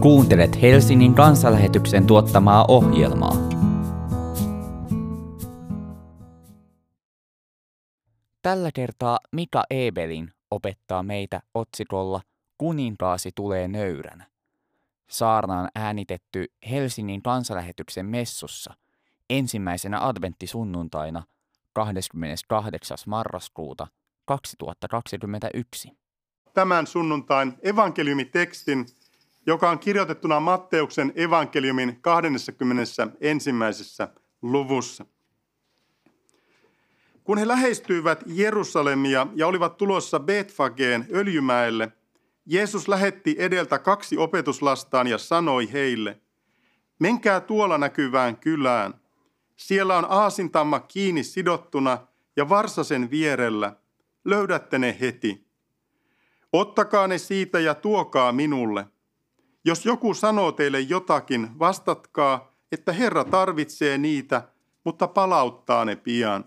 Kuuntelet Helsingin kansanlähetyksen tuottamaa ohjelmaa. Tällä kertaa Mika Ebelin opettaa meitä otsikolla Kuninkaasi tulee nöyränä. Saarna on äänitetty Helsingin kansanlähetyksen messussa ensimmäisenä adventtisunnuntaina 28. marraskuuta 2021. Tämän sunnuntain evankeliumitekstin, joka on kirjoitettuna Matteuksen evankeliumin 21. luvussa. Kun he lähestyivät Jerusalemia ja olivat tulossa Betfageen öljymäelle, Jeesus lähetti edeltä kaksi opetuslastaan ja sanoi heille, menkää tuolla näkyvään kylään. Siellä on aasintamma kiinni sidottuna ja varsasen vierellä. Löydätte ne heti. Ottakaa ne siitä ja tuokaa minulle. Jos joku sanoo teille jotakin, vastatkaa, että Herra tarvitsee niitä, mutta palauttaa ne pian.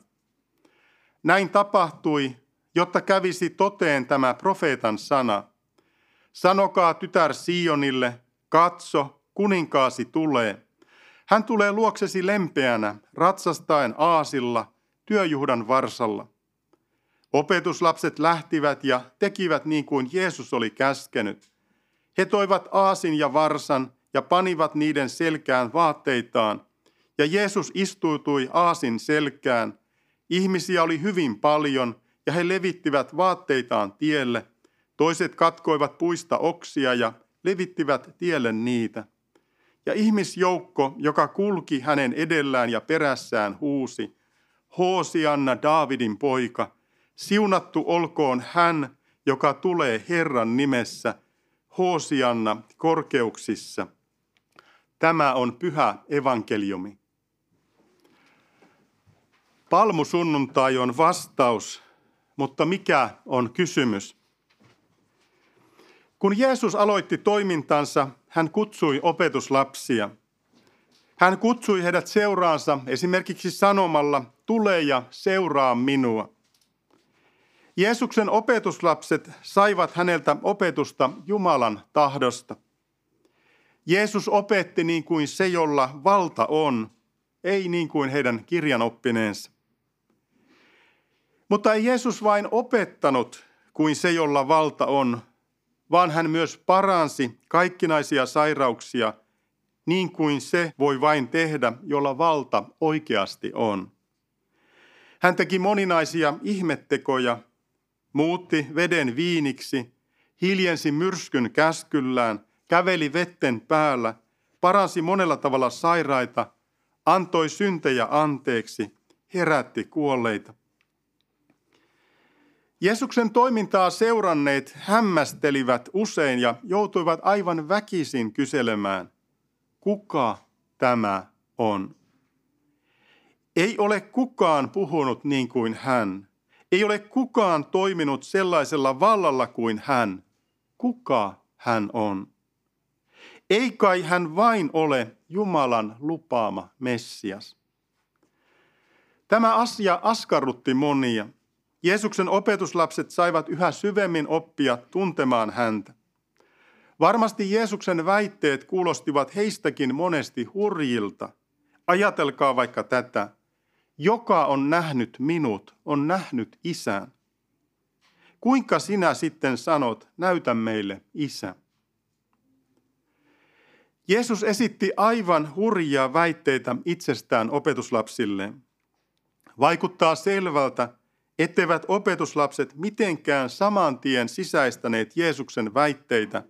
Näin tapahtui, jotta kävisi toteen tämä profeetan sana. Sanokaa tytär Sionille, katso, kuninkaasi tulee. Hän tulee luoksesi lempeänä, ratsastaen aasilla, työjuhdan varsalla. Opetuslapset lähtivät ja tekivät niin kuin Jeesus oli käskenyt. He toivat aasin ja varsan ja panivat niiden selkään vaatteitaan, ja Jeesus istuutui aasin selkään. Ihmisiä oli hyvin paljon, ja he levittivät vaatteitaan tielle. Toiset katkoivat puista oksia ja levittivät tielle niitä. Ja ihmisjoukko, joka kulki hänen edellään ja perässään, huusi, Hoosianna Daavidin poika, siunattu olkoon hän, joka tulee Herran nimessä, Hoosianna korkeuksissa. Tämä on pyhä evankeliumi. Palmusunnuntai on vastaus, mutta mikä on kysymys? Kun Jeesus aloitti toimintansa, hän kutsui opetuslapsia. Hän kutsui heidät seuraansa esimerkiksi sanomalla, tule ja seuraa minua. Jeesuksen opetuslapset saivat häneltä opetusta Jumalan tahdosta. Jeesus opetti niin kuin se, jolla valta on, ei niin kuin heidän kirjanoppineensa. Mutta ei Jeesus vain opettanut kuin se, jolla valta on, vaan hän myös paransi kaikkinaisia sairauksia niin kuin se voi vain tehdä, jolla valta oikeasti on. Hän teki moninaisia ihmettekoja, muutti veden viiniksi, hiljensi myrskyn käskyllään, käveli vetten päällä, paransi monella tavalla sairaita, antoi syntejä anteeksi, herätti kuolleita. Jeesuksen toimintaa seuranneet hämmästelivät usein ja joutuivat aivan väkisin kyselemään, kuka tämä on? Ei ole kukaan puhunut niin kuin hän. Ei ole kukaan toiminut sellaisella vallalla kuin hän. Kuka hän on? Ei kai hän vain ole Jumalan lupaama Messias. Tämä asia askarrutti monia. Jeesuksen opetuslapset saivat yhä syvemmin oppia tuntemaan häntä. Varmasti Jeesuksen väitteet kuulostivat heistäkin monesti hurjilta. Ajatelkaa vaikka tätä. Joka on nähnyt minut, on nähnyt isän. Kuinka sinä sitten sanot, näytä meille isä? Jeesus esitti aivan hurjia väitteitä itsestään opetuslapsilleen. Vaikuttaa selvältä, etteivät opetuslapset mitenkään saman tien sisäistäneet Jeesuksen väitteitä,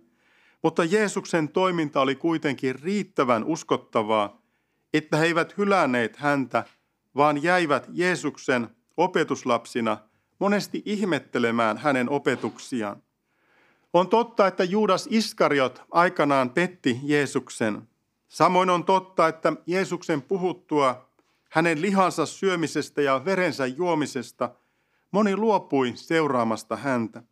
mutta Jeesuksen toiminta oli kuitenkin riittävän uskottavaa, että he eivät hylänneet häntä, vaan jäivät Jeesuksen opetuslapsina monesti ihmettelemään hänen opetuksiaan. On totta, että Juudas Iskariot aikanaan petti Jeesuksen. Samoin on totta, että Jeesuksen puhuttua hänen lihansa syömisestä ja verensä juomisesta – Moni luopui seuraamasta häntä.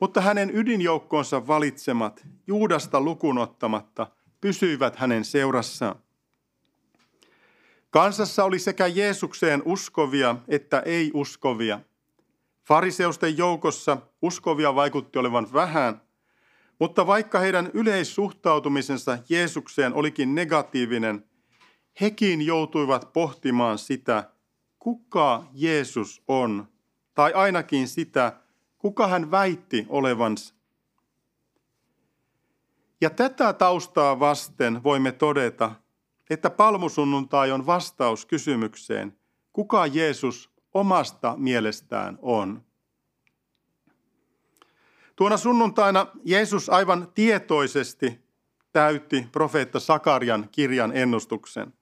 Mutta hänen ydinjoukkoonsa valitsemat, Juudasta lukunottamatta, pysyivät hänen seurassaan. Kansassa oli sekä Jeesukseen uskovia että ei-uskovia. Fariseusten joukossa uskovia vaikutti olevan vähän, Mutta vaikka heidän yleissuhtautumisensa Jeesukseen olikin negatiivinen, hekin joutuivat pohtimaan sitä, kuka Jeesus on, tai ainakin sitä, kuka hän väitti olevansa. Ja tätä taustaa vasten voimme todeta, että palmusunnuntai on vastaus kysymykseen, kuka Jeesus omasta mielestään on. Tuona sunnuntaina Jeesus aivan tietoisesti täytti profeetta Sakarian kirjan ennustuksen,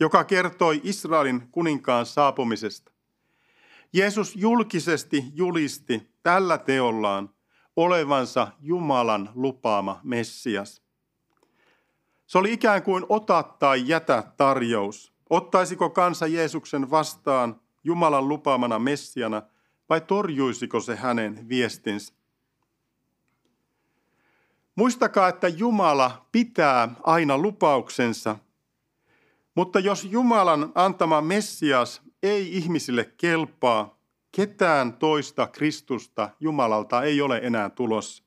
joka kertoi Israelin kuninkaan saapumisesta. Jeesus julkisesti julisti tällä teollaan olevansa Jumalan lupaama Messias. Se oli ikään kuin ota tai jätä tarjous. Ottaisiko kansa Jeesuksen vastaan Jumalan lupaamana Messiana vai torjuisiko se hänen viestinsä? Muistakaa, että Jumala pitää aina lupauksensa, mutta jos Jumalan antama Messias ei ihmisille kelpaa, ketään toista Kristusta Jumalalta ei ole enää tulossa.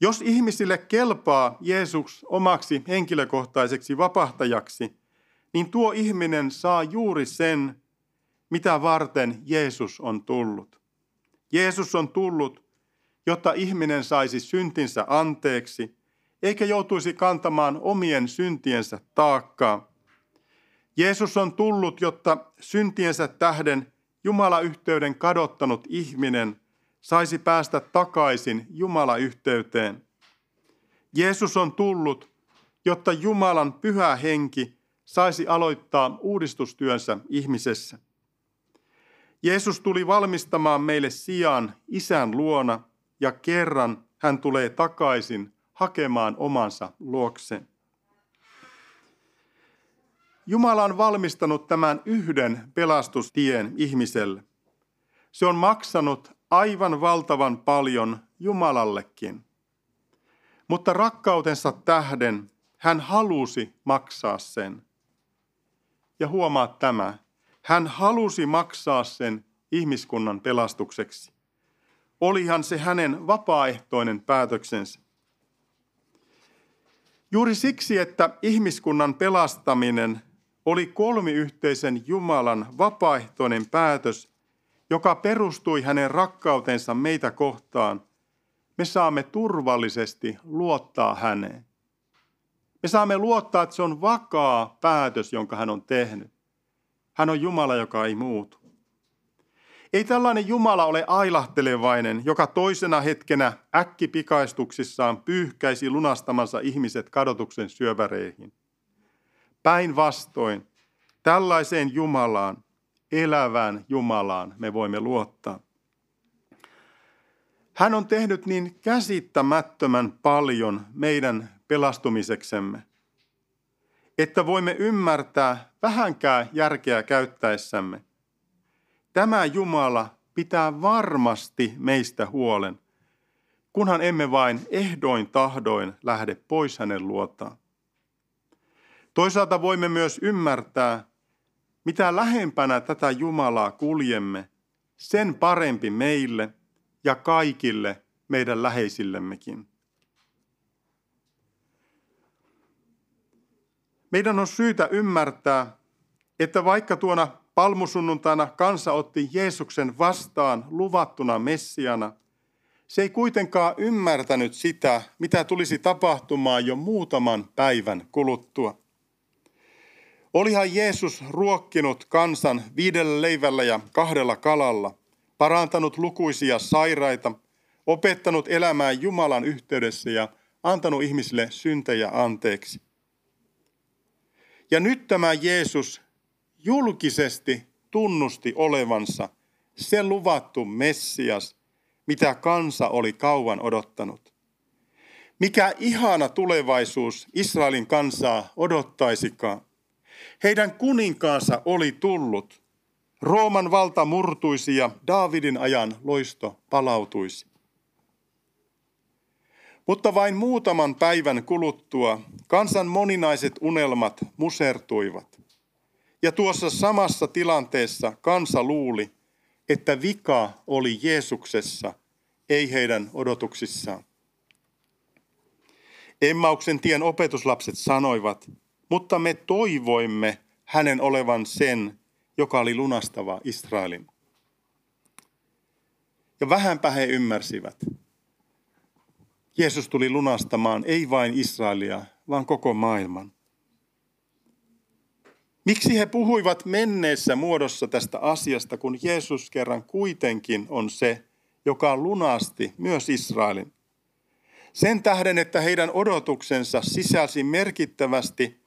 Jos ihmisille kelpaa Jeesus omaksi henkilökohtaiseksi vapahtajaksi, niin tuo ihminen saa juuri sen, mitä varten Jeesus on tullut. Jeesus on tullut, jotta ihminen saisi syntinsä anteeksi, eikä joutuisi kantamaan omien syntiensä taakkaa. Jeesus on tullut, jotta syntiensä tähden Jumala-yhteyden kadottanut ihminen saisi päästä takaisin Jumala-yhteyteen. Jeesus on tullut, jotta Jumalan pyhä henki saisi aloittaa uudistustyönsä ihmisessä. Jeesus tuli valmistamaan meille sijaan isän luona ja kerran hän tulee takaisin hakemaan omansa luokseen. Jumala on valmistanut tämän yhden pelastustien ihmiselle. Se on maksanut aivan valtavan paljon Jumalallekin. Mutta rakkautensa tähden hän halusi maksaa sen. Ja huomaa tämä, hän halusi maksaa sen ihmiskunnan pelastukseksi. Olihan se hänen vapaaehtoinen päätöksensä. Juuri siksi, että ihmiskunnan pelastaminen oli kolmiyhteisen Jumalan vapaaehtoinen päätös, joka perustui hänen rakkautensa meitä kohtaan, me saamme turvallisesti luottaa häneen. Me saamme luottaa, että se on vakaa päätös, jonka hän on tehnyt. Hän on Jumala, joka ei muutu. Ei tällainen Jumala ole ailahtelevainen, joka toisena hetkenä äkkipikaistuksissaan pyyhkäisi lunastamansa ihmiset kadotuksen syöväreihin. Päinvastoin, tällaiseen Jumalaan, elävään Jumalaan me voimme luottaa. Hän on tehnyt niin käsittämättömän paljon meidän pelastumiseksemme, että voimme ymmärtää vähänkään järkeä käyttäessämme. Tämä Jumala pitää varmasti meistä huolen, kunhan emme vain ehdoin tahdoin lähde pois hänen luotaan. Toisaalta voimme myös ymmärtää, mitä lähempänä tätä Jumalaa kuljemme, sen parempi meille ja kaikille meidän läheisillemmekin. Meidän on syytä ymmärtää, että vaikka tuona palmusunnuntaina kansa otti Jeesuksen vastaan luvattuna Messiana, se ei kuitenkaan ymmärtänyt sitä, mitä tulisi tapahtumaan jo muutaman päivän kuluttua. Olihan Jeesus ruokkinut kansan viidellä leivällä ja kahdella kalalla, parantanut lukuisia sairaita, opettanut elämään Jumalan yhteydessä ja antanut ihmisille syntejä anteeksi. Ja nyt tämä Jeesus julkisesti tunnusti olevansa se luvattu Messias, mitä kansa oli kauan odottanut. Mikä ihana tulevaisuus Israelin kansaa odottaisikaan. Heidän kuninkaansa oli tullut. Rooman valta murtuisi ja Daavidin ajan loisto palautuisi. Mutta vain muutaman päivän kuluttua kansan moninaiset unelmat musertuivat. Ja tuossa samassa tilanteessa kansa luuli, että vika oli Jeesuksessa, ei heidän odotuksissaan. Emmauksen tien opetuslapset sanoivat, mutta me toivoimme hänen olevan sen, joka oli lunastava Israelin. Ja vähänpä he ymmärsivät. Jeesus tuli lunastamaan ei vain Israelia, vaan koko maailman. Miksi he puhuivat menneessä muodossa tästä asiasta, kun Jeesus kerran kuitenkin on se, joka lunasti myös Israelin? Sen tähden, että heidän odotuksensa sisälsi merkittävästi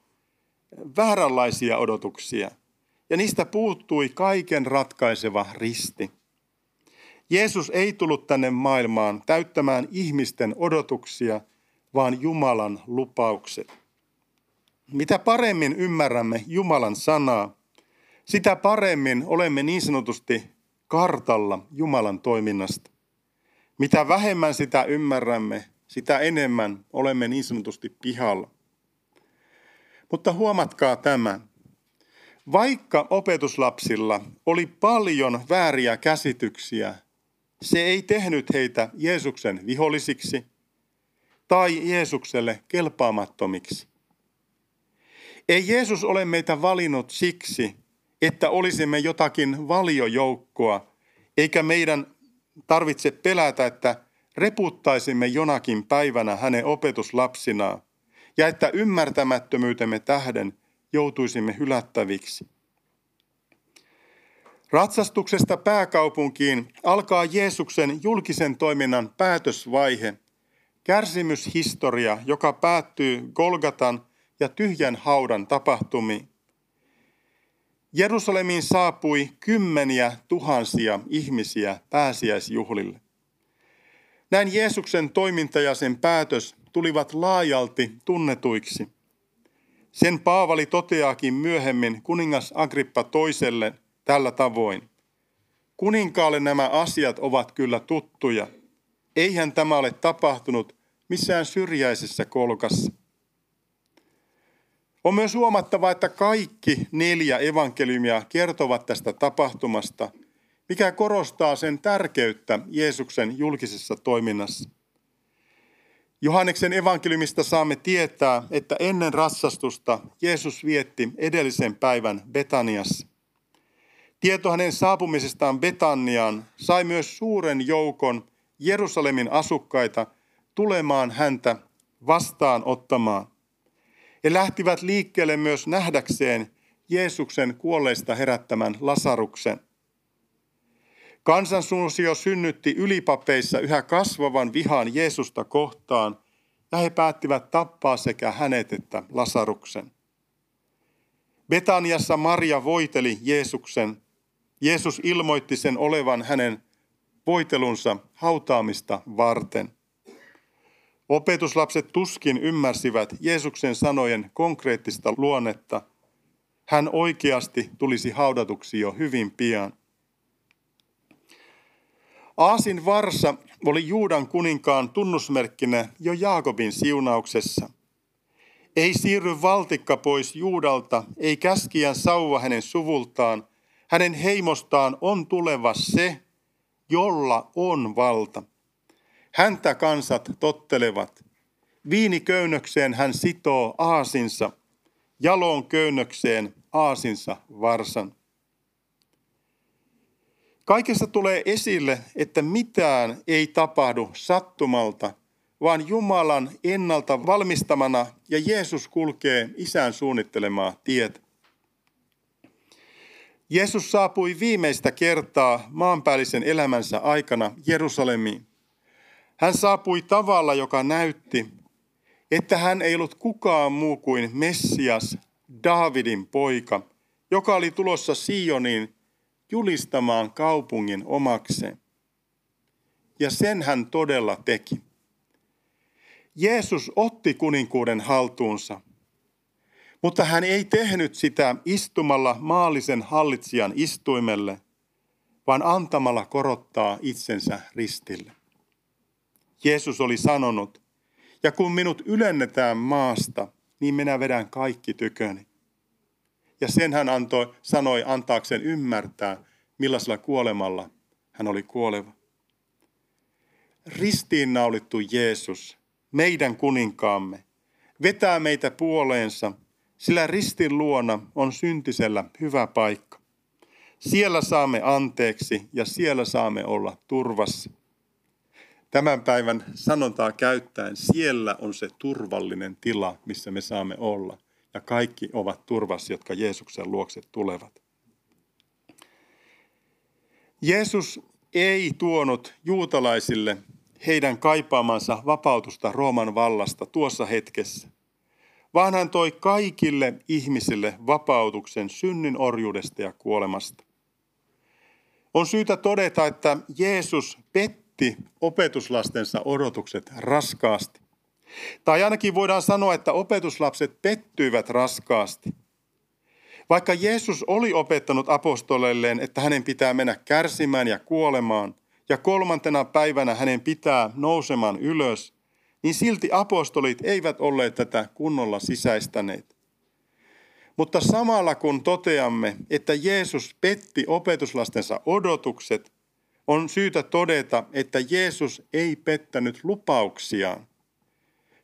vääränlaisia odotuksia, ja niistä puuttui kaiken ratkaiseva risti. Jeesus ei tullut tänne maailmaan täyttämään ihmisten odotuksia, vaan Jumalan lupaukset. Mitä paremmin ymmärrämme Jumalan sanaa, sitä paremmin olemme niin sanotusti kartalla Jumalan toiminnasta. Mitä vähemmän sitä ymmärrämme, sitä enemmän olemme niin sanotusti pihalla. Mutta huomatkaa tämä. Vaikka opetuslapsilla oli paljon vääriä käsityksiä, se ei tehnyt heitä Jeesuksen vihollisiksi tai Jeesukselle kelpaamattomiksi. Ei Jeesus ole meitä valinnut siksi, että olisimme jotakin valiojoukkoa, eikä meidän tarvitse pelätä, että reputtaisimme jonakin päivänä hänen opetuslapsinaan ja että ymmärtämättömyytemme tähden joutuisimme hylättäviksi. Ratsastuksesta pääkaupunkiin alkaa Jeesuksen julkisen toiminnan päätösvaihe, kärsimyshistoria, joka päättyy Golgatan ja tyhjän haudan tapahtumiin. Jerusalemiin saapui kymmeniä tuhansia ihmisiä pääsiäisjuhlille. Näin Jeesuksen toiminta ja sen päätös tulivat laajalti tunnetuiksi. Sen Paavali toteaakin myöhemmin kuningas Agrippa toiselle tällä tavoin. Kuninkaalle nämä asiat ovat kyllä tuttuja. Eihän tämä ole tapahtunut missään syrjäisessä kolkassa. On myös huomattava, että kaikki neljä evankeliumia kertovat tästä tapahtumasta, mikä korostaa sen tärkeyttä Jeesuksen julkisessa toiminnassa. Johanneksen evankeliumista saamme tietää, että ennen ratsastusta Jeesus vietti edellisen päivän Betaniassa. Tieto hänen saapumisestaan Betaniaan sai myös suuren joukon Jerusalemin asukkaita tulemaan häntä vastaan ottamaan. He lähtivät liikkeelle myös nähdäkseen Jeesuksen kuolleista herättämän Lasaruksen. Kansansuosio synnytti ylipapeissa yhä kasvavan vihan Jeesusta kohtaan, ja he päättivät tappaa sekä hänet että Lasaruksen. Betaniassa Maria voiteli Jeesuksen. Jeesus ilmoitti sen olevan hänen voitelunsa hautaamista varten. Opetuslapset tuskin ymmärsivät Jeesuksen sanojen konkreettista luonnetta. Hän oikeasti tulisi haudatuksi jo hyvin pian. Aasin varsa oli Juudan kuninkaan tunnusmerkkinä jo Jaakobin siunauksessa. Ei siirry valtikka pois Juudalta, ei käskijän sauva hänen suvultaan. Hänen heimostaan on tuleva se, jolla on valta. Häntä kansat tottelevat. Viiniköynnökseen hän sitoo aasinsa, jaloon köynnökseen aasinsa varsan. Kaikessa tulee esille, että mitään ei tapahdu sattumalta, vaan Jumalan ennalta valmistamana ja Jeesus kulkee isän suunnittelemaa tietä. Jeesus saapui viimeistä kertaa maanpäällisen elämänsä aikana Jerusalemiin. Hän saapui tavalla, joka näytti, että hän ei ollut kukaan muu kuin Messias, Daavidin poika, joka oli tulossa Sioniin julistamaan kaupungin omakseen. Ja sen hän todella teki. Jeesus otti kuninkuuden haltuunsa, mutta hän ei tehnyt sitä istumalla maallisen hallitsijan istuimelle, vaan antamalla korottaa itsensä ristille. Jeesus oli sanonut, ja kun minut ylennetään maasta, niin minä vedän kaikki tyköni. Ja sen hän antoi, sanoi antaakseen ymmärtää, millaisella kuolemalla hän oli kuoleva. Ristiinnaulittu Jeesus meidän kuninkaamme, vetää meitä puoleensa, sillä ristin luona on syntisellä hyvä paikka. Siellä saamme anteeksi ja siellä saamme olla turvassa. Tämän päivän sanontaa käyttäen, siellä on se turvallinen tila, missä me saamme olla. Ja kaikki ovat turvassa, jotka Jeesuksen luokse tulevat. Jeesus ei tuonut juutalaisille heidän kaipaamansa vapautusta Rooman vallasta tuossa hetkessä, vaan hän toi kaikille ihmisille vapautuksen synnin orjuudesta ja kuolemasta. On syytä todeta, että Jeesus petti opetuslastensa odotukset raskaasti. Tai ainakin voidaan sanoa, että opetuslapset pettyivät raskaasti. Vaikka Jeesus oli opettanut apostoleilleen, että hänen pitää mennä kärsimään ja kuolemaan, ja kolmantena päivänä hänen pitää nousemaan ylös, niin silti apostolit eivät olleet tätä kunnolla sisäistäneet. Mutta samalla kun toteamme, että Jeesus petti opetuslastensa odotukset, on syytä todeta, että Jeesus ei pettänyt lupauksiaan.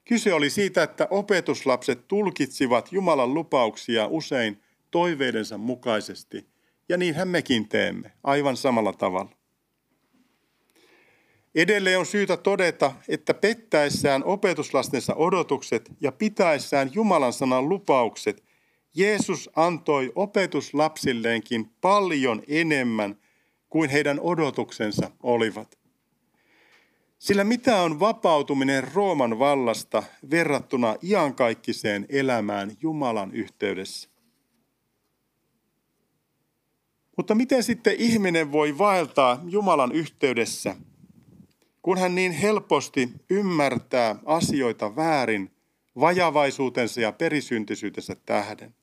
Kyse oli siitä, että opetuslapset tulkitsivat Jumalan lupauksia usein toiveidensa mukaisesti, ja niinhän mekin teemme, aivan samalla tavalla. Edelleen on syytä todeta, että pettäessään opetuslastensa odotukset ja pitäessään Jumalan sanan lupaukset, Jeesus antoi opetuslapsilleenkin paljon enemmän kuin heidän odotuksensa olivat. Sillä mitä on vapautuminen Rooman vallasta verrattuna iankaikkiseen elämään Jumalan yhteydessä? Mutta miten sitten ihminen voi vaeltaa Jumalan yhteydessä, kun hän niin helposti ymmärtää asioita väärin vajavaisuutensa ja perisyntisyytensä tähden?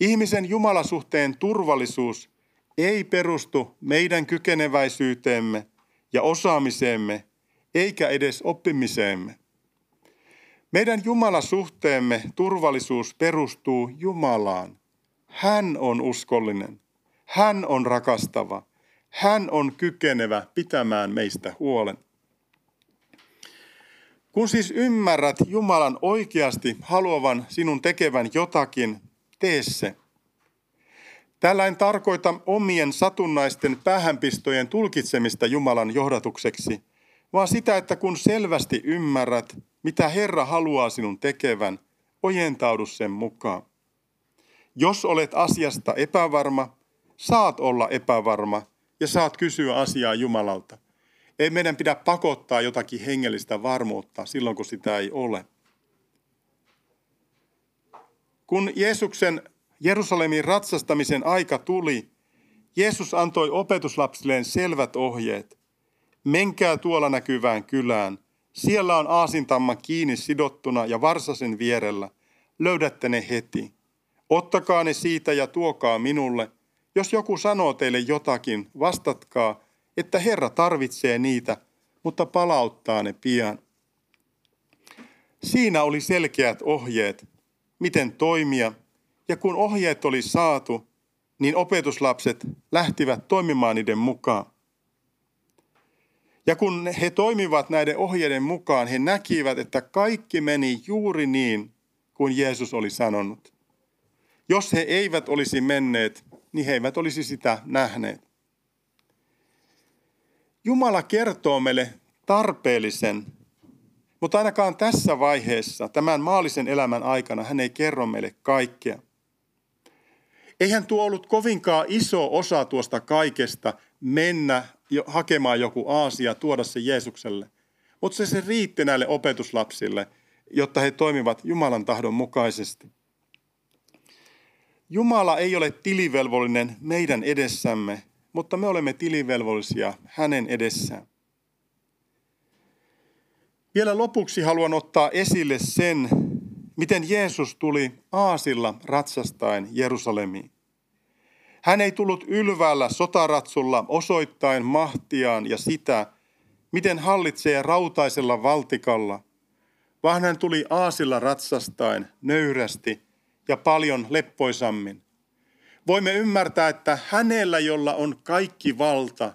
Ihmisen Jumalasuhteen turvallisuus ei perustu meidän kykeneväisyyteemme ja osaamiseemme, eikä edes oppimiseemme. Meidän Jumalasuhteemme turvallisuus perustuu Jumalaan. Hän on uskollinen. Hän on rakastava. Hän on kykenevä pitämään meistä huolen. Kun siis ymmärrät Jumalan oikeasti haluavan sinun tekevän jotakin, tee se. Tällä en tarkoita omien satunnaisten päähänpistojen tulkitsemista Jumalan johdatukseksi, vaan sitä, että kun selvästi ymmärrät, mitä Herra haluaa sinun tekevän, ojentaudu sen mukaan. Jos olet asiasta epävarma, saat olla epävarma ja saat kysyä asiaa Jumalalta. Ei meidän pidä pakottaa jotakin hengellistä varmuutta silloin, kun sitä ei ole. Kun Jeesuksen Jerusalemin ratsastamisen aika tuli, Jeesus antoi opetuslapsilleen selvät ohjeet. Menkää tuolla näkyvään kylään. Siellä on aasintamma kiinni sidottuna ja varsasen vierellä. Löydätte ne heti. Ottakaa ne siitä ja tuokaa minulle. Jos joku sanoo teille jotakin, vastatkaa, että Herra tarvitsee niitä, mutta palauttaa ne pian. Siinä oli selkeät ohjeet, miten toimia ja kun ohjeet oli saatu, niin opetuslapset lähtivät toimimaan niiden mukaan. Ja kun he toimivat näiden ohjeiden mukaan, he näkivät, että kaikki meni juuri niin kuin Jeesus oli sanonut. Jos he eivät olisi menneet, niin he eivät olisi sitä nähneet. Jumala kertoo meille tarpeellisen, mutta ainakaan tässä vaiheessa, tämän maallisen elämän aikana, hän ei kerro meille kaikkea. Eihän tuo ollut kovinkaan iso osa tuosta kaikesta mennä jo, hakemaan joku aasia, tuoda se Jeesukselle. Mutta se, se riitti näille opetuslapsille, jotta he toimivat Jumalan tahdon mukaisesti. Jumala ei ole tilivelvollinen meidän edessämme, mutta me olemme tilivelvollisia hänen edessään. Vielä lopuksi haluan ottaa esille sen, miten Jeesus tuli aasilla ratsastaen Jerusalemiin. Hän ei tullut ylvällä sotaratsulla osoittain mahtiaan ja sitä, miten hallitsee rautaisella valtikalla, vaan hän tuli aasilla ratsastain nöyrästi ja paljon leppoisammin. Voimme ymmärtää, että hänellä, jolla on kaikki valta,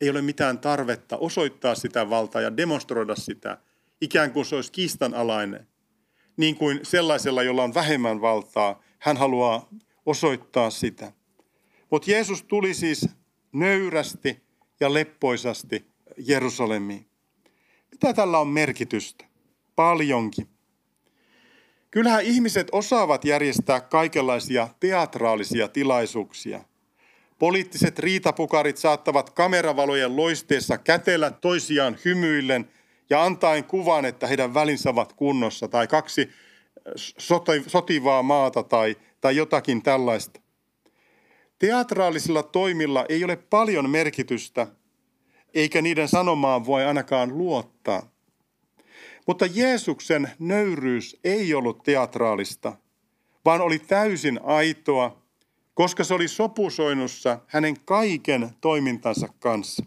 ei ole mitään tarvetta osoittaa sitä valtaa ja demonstroida sitä – ikään kuin se olisi kiistanalainen. Niin kuin sellaisella, jolla on vähemmän valtaa, hän haluaa osoittaa sitä. Mutta Jeesus tuli siis nöyrästi ja leppoisasti Jerusalemiin. Mitä tällä on merkitystä? Paljonkin. Kyllähän ihmiset osaavat järjestää kaikenlaisia teatraalisia tilaisuuksia. Poliittiset riitapukarit saattavat kameravalojen loisteessa kätellä toisiaan hymyillen ja antaen kuvan, että heidän välinsä ovat kunnossa, tai kaksi sotivaa maata tai, tai jotakin tällaista. Teatraalisilla toimilla ei ole paljon merkitystä, eikä niiden sanomaan voi ainakaan luottaa. Mutta Jeesuksen nöyryys ei ollut teatraalista, vaan oli täysin aitoa, koska se oli sopusoinnussa hänen kaiken toimintansa kanssa.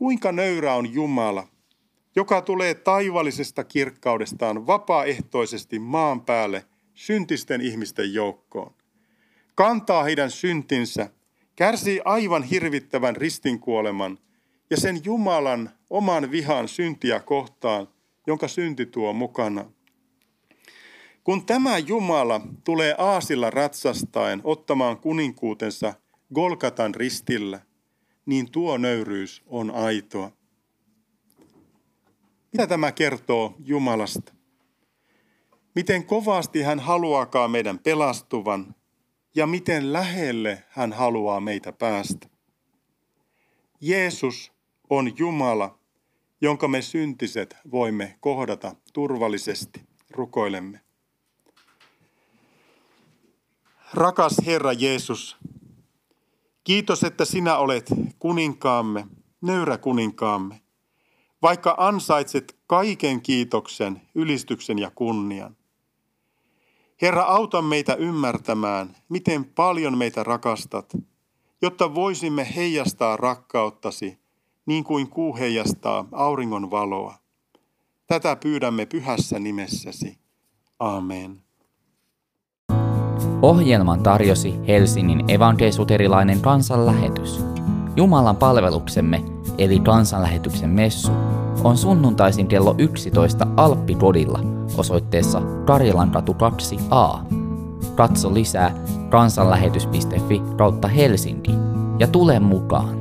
Kuinka nöyrä on Jumala, joka tulee taivallisesta kirkkaudestaan vapaaehtoisesti maan päälle syntisten ihmisten joukkoon. Kantaa heidän syntinsä, kärsii aivan hirvittävän ristinkuoleman ja sen Jumalan oman vihan syntiä kohtaan, jonka synti tuo mukana. Kun tämä Jumala tulee aasilla ratsastaen ottamaan kuninkuutensa Golgatan ristillä, niin tuo nöyryys on aitoa. Mitä tämä kertoo Jumalasta? Miten kovasti hän haluaakaan meidän pelastuvan ja miten lähelle hän haluaa meitä päästä. Jeesus on Jumala, jonka me syntiset voimme kohdata turvallisesti. Rukoilemme. Rakas Herra Jeesus, kiitos, että sinä olet kuninkaamme, nöyrä kuninkaamme, vaikka ansaitset kaiken kiitoksen, ylistyksen ja kunnian. Herra, auta meitä ymmärtämään, miten paljon meitä rakastat, jotta voisimme heijastaa rakkauttasi niin kuin kuu heijastaa auringon valoa. Tätä pyydämme pyhässä nimessäsi. Amen. Ohjelman tarjosi Helsingin evankelisuterilainen kansanlähetys. Jumalan palveluksemme, eli kansanlähetyksen messu, on sunnuntaisin kello 11 Alppipodilla osoitteessa Karjalankatu 2a. Katso lisää kansanlähetys.fi kautta Helsinki ja tule mukaan.